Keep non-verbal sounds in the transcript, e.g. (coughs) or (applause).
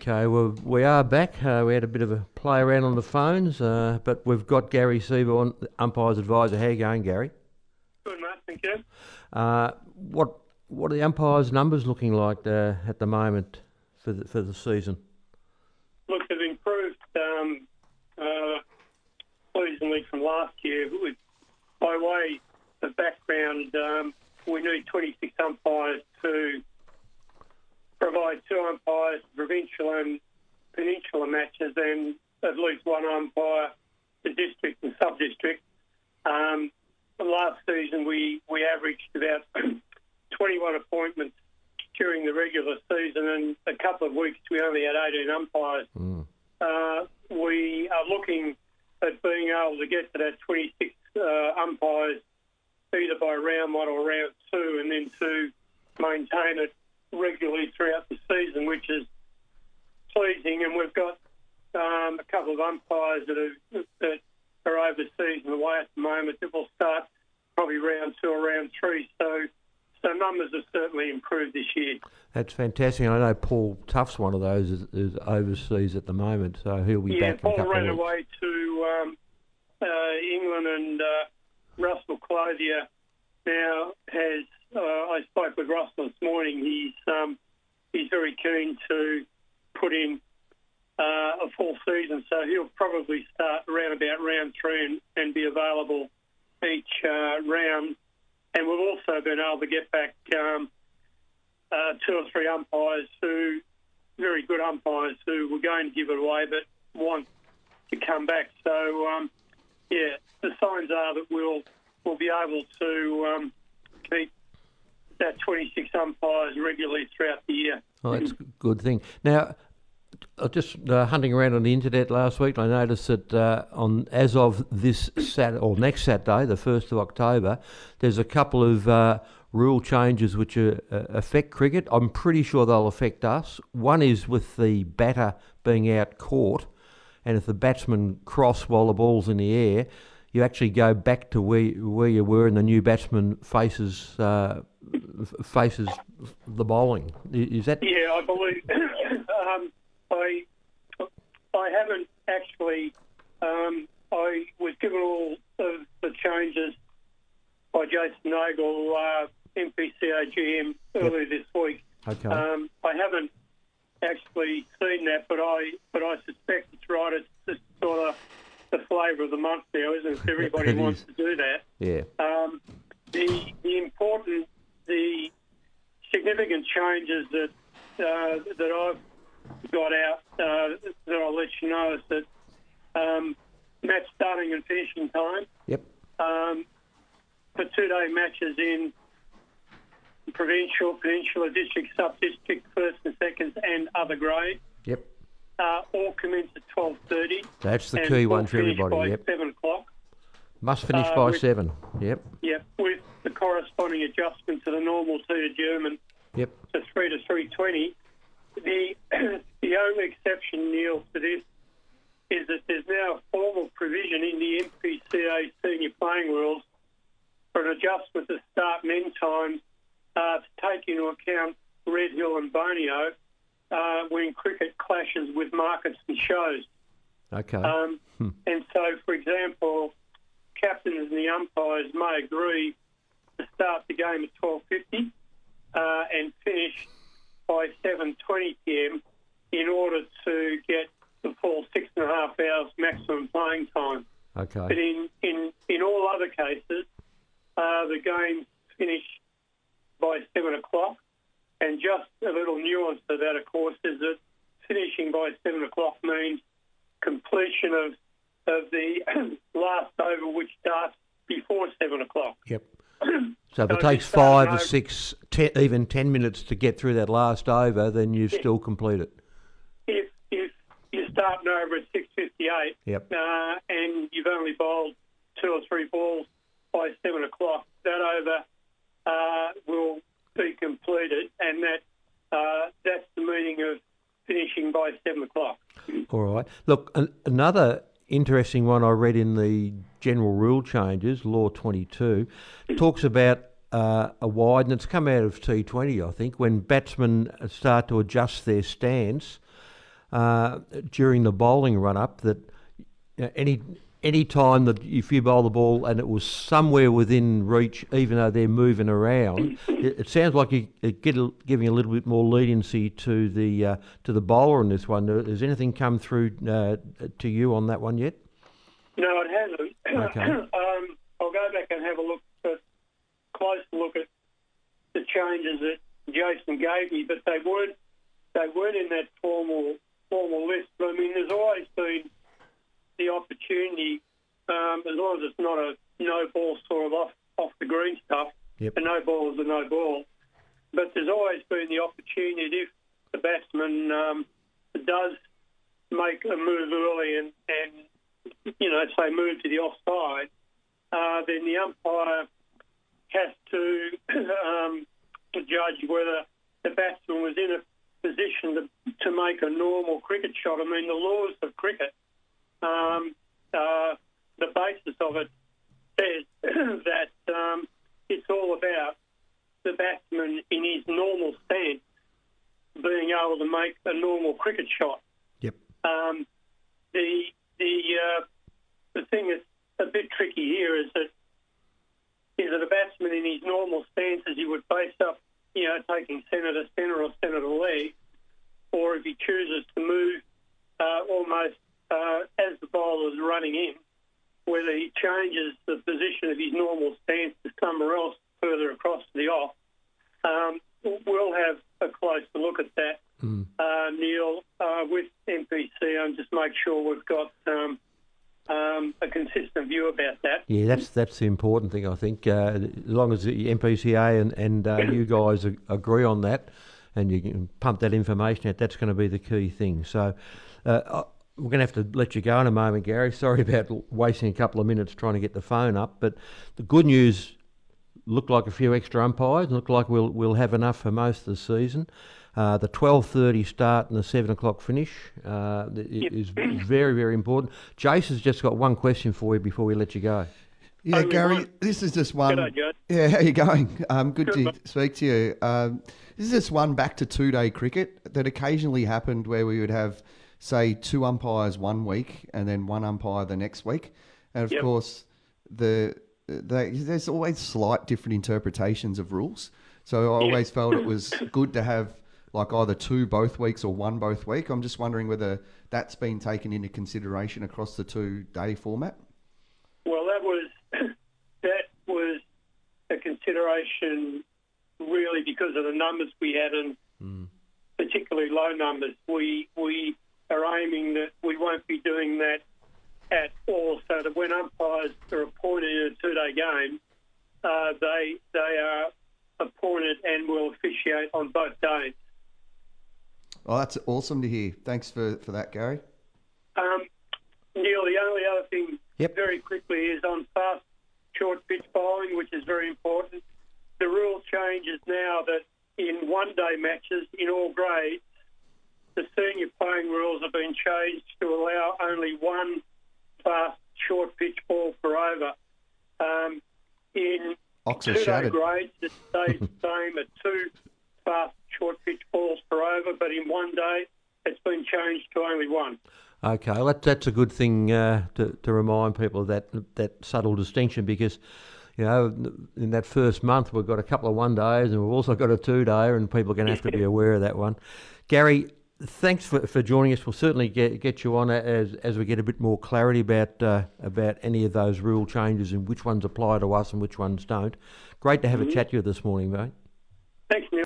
Okay, well, we are back. Uh, we had a bit of a play around on the phones, uh, but we've got Gary Seabourne on, umpire's advisor. How are you going, Gary? Good, mate. Thank you. Uh, what what are the umpires' numbers looking like uh, at the moment for the, for the season? Look, they've improved um, uh, pleasingly from last year. With, by way of background, um, we need 26 umpires to provide two umpires for provincial and peninsular matches and at least one umpire for district and sub-district. Um, last season, we, we averaged about (clears throat) 21 appointments during the regular season, and a couple of weeks we only had 18 umpires. Uh, we are looking at being able to get to that 26 uh, umpires either by round one or round two, and then to maintain it regularly throughout the season, which is pleasing. And we've got um, a couple of umpires that are, that are overseas and away at the moment that will start probably round two or round three. So, so numbers have certainly improved this year. That's fantastic. I know Paul Tuff's one of those is, is overseas at the moment, so he'll be Yeah, back in a couple ran of weeks. away to um, England, and uh, Russell Clothier now has. Uh, I spoke with Russell this morning. He's um, he's very keen to put in uh, a full season, so he'll probably start around about round three and, and be available each uh, round. And we've also been able to get back um, uh, two or three umpires who, very good umpires who were going to give it away but want to come back. So, um, yeah, the signs are that we'll we'll be able to um, keep that 26 umpires regularly throughout the year. Oh, that's a good thing. Now, just uh, hunting around on the internet last week. I noticed that uh, on as of this Sat or next Saturday, the first of October, there's a couple of uh, rule changes which uh, uh, affect cricket. I'm pretty sure they'll affect us. One is with the batter being out caught, and if the batsman cross while the ball's in the air, you actually go back to where where you were, and the new batsman faces uh, faces the bowling. Is that Yeah, I believe. (coughs) um, I I haven't actually. Um, I was given all of the changes by Jason Nagle, uh, MPCA GM, earlier this week. okay? Um, I haven't actually seen that, but I but I suspect it's right. It's just sort of the flavour of the month now, isn't it? Everybody (laughs) It wants is. to do that. yeah. Um, the the important the significant changes that uh, that I've got out uh, that I'll let you know is that um, match starting and finishing time Yep. um, for two day matches in provincial, peninsular district, sub district, first and seconds, and other grades. Yep. Uh, all commence at twelve thirty. That's the key one for everybody. By Yep. seven o'clock. Must finish uh, by with- seven. Yep. Yep, with the corresponding adjustment to the normal two to German Yep. to three to three twenty. The (clears throat) the only exception, Neil, to this is that there's now a formal provision in the MPCA senior playing rules for an adjustment to start and end times uh, to take into account Red Hill and Boneo uh, when cricket clashes with markets and shows. Okay. Um, And so, for example, captains and the umpires may agree to start the game at 12.50 uh, and finish by 7.20 p.m. in order to get the full six and a half hours maximum playing time. Okay. But in, in, in all other cases, uh, the games finish by 7 o'clock. And just a little nuance to that, of course, is that finishing by 7 o'clock means completion of, of the (clears throat) last over, which starts before 7 o'clock. Yep. (clears throat) So if So it takes five or six, ten, even ten minutes to get through that last over, then you've still completed. If, if you're starting over at 6.58 Yep. uh, and you've only bowled two or three balls by 7 o'clock, that over uh, will be completed, and that uh, that's the meaning of finishing by 7 o'clock. All right. Look, an, another interesting one I read in the general rule changes, Law 22, talks about uh, a wide, and it's come out of T20, I think, when batsmen start to adjust their stance uh, during the bowling run up, that any any time that if you bowl the ball and it was somewhere within reach, even though they're moving around, (coughs) it, it sounds like you are get a, giving a little bit more leniency to the uh, to the bowler in this one. Uh, Has anything come through uh, to you on that one yet? No, it hasn't. (coughs) Okay. um, I'll go back and have a look, a close look at the changes that Jason gave me, but they weren't they weren't in that formal formal list. I mean, there's always been the opportunity, um, as long as it's not a no ball sort of off off the green stuff. Yep. A no ball is a no ball. But there's always been the opportunity if the batsman um, does make a move early and, and you know, say move to the offside, uh, then the umpire has to (clears throat) um, judge whether the batsman was in a position to, to make a normal cricket shot. I mean, the laws of cricket, um, uh, the basis of it says (clears throat) that um, it's all about the batsman in his normal stance being able to make a normal cricket shot. Yep. Um, the the uh, the thing that's a bit tricky here is that is that a batsman in his normal stance as he would face up, you know, taking centre to centre or centre to leg, or if he chooses to move uh, almost uh, as the bowler is running in, whether he changes the position of his normal stance to somewhere else further across to the off. Um, we'll have a closer look at that, uh, Neil, uh, with MPC and just make sure we've got um, um, a consistent view about that. Yeah, that's that's the important thing. I think uh, as long as the MPCA and and uh, you guys agree on that, and you can pump that information out, that's going to be the key thing. So. I- we're going to have to let you go in a moment, Gary. Sorry about wasting a couple of minutes trying to get the phone up. But the good news looked like a few extra umpires. Looked like we'll we'll have enough for most of the season. Uh, the twelve thirty start and the seven o'clock finish uh, th- i- is very very important. Jason's just got one question for you before we let you go. Yeah, Only Gary, one. this is just one. G'day, Yeah, how you going? Um, good, Good, to mate. speak to you. Um, this is just one back to two day cricket that occasionally happened where we would have, say, two umpires one week and then one umpire the next week, and of Yep. course, the they, there's always slight different interpretations of rules. So I always felt it was (coughs) good to have like either two both weeks or one both week. I'm just wondering whether that's been taken into consideration across the two day format. Well, that was (coughs) that was a consideration really because of the numbers we had and hmm. particularly low numbers. We we are aiming that we won't be doing that at all. So that when umpires are appointed in a two-day game, uh, they they are appointed and will officiate on both days. Oh, that's awesome to hear. Thanks for, for that, Gary. Um, Neil, the only other thing Yep. very quickly is on fast short pitch bowling, which is very important. The rule change is now that in one day matches in all grades, the senior playing rules have been changed to allow only one fast short pitch ball per over. Um, in Oxer two day shattered. grades, it stays the (laughs) same at two fast short pitch balls per over, but in one day, it's been changed to only one. Okay, well, that, that's a good thing uh, to, to remind people of that that subtle distinction because, you know, in that first month we've got a couple of one days and we've also got a two day, and people are going to have to be (laughs) aware of that one. Gary, thanks for, for joining us. We'll certainly get get you on as as we get a bit more clarity about uh, about any of those rule changes and which ones apply to us and which ones don't. Great to have a chat to you this morning, mate.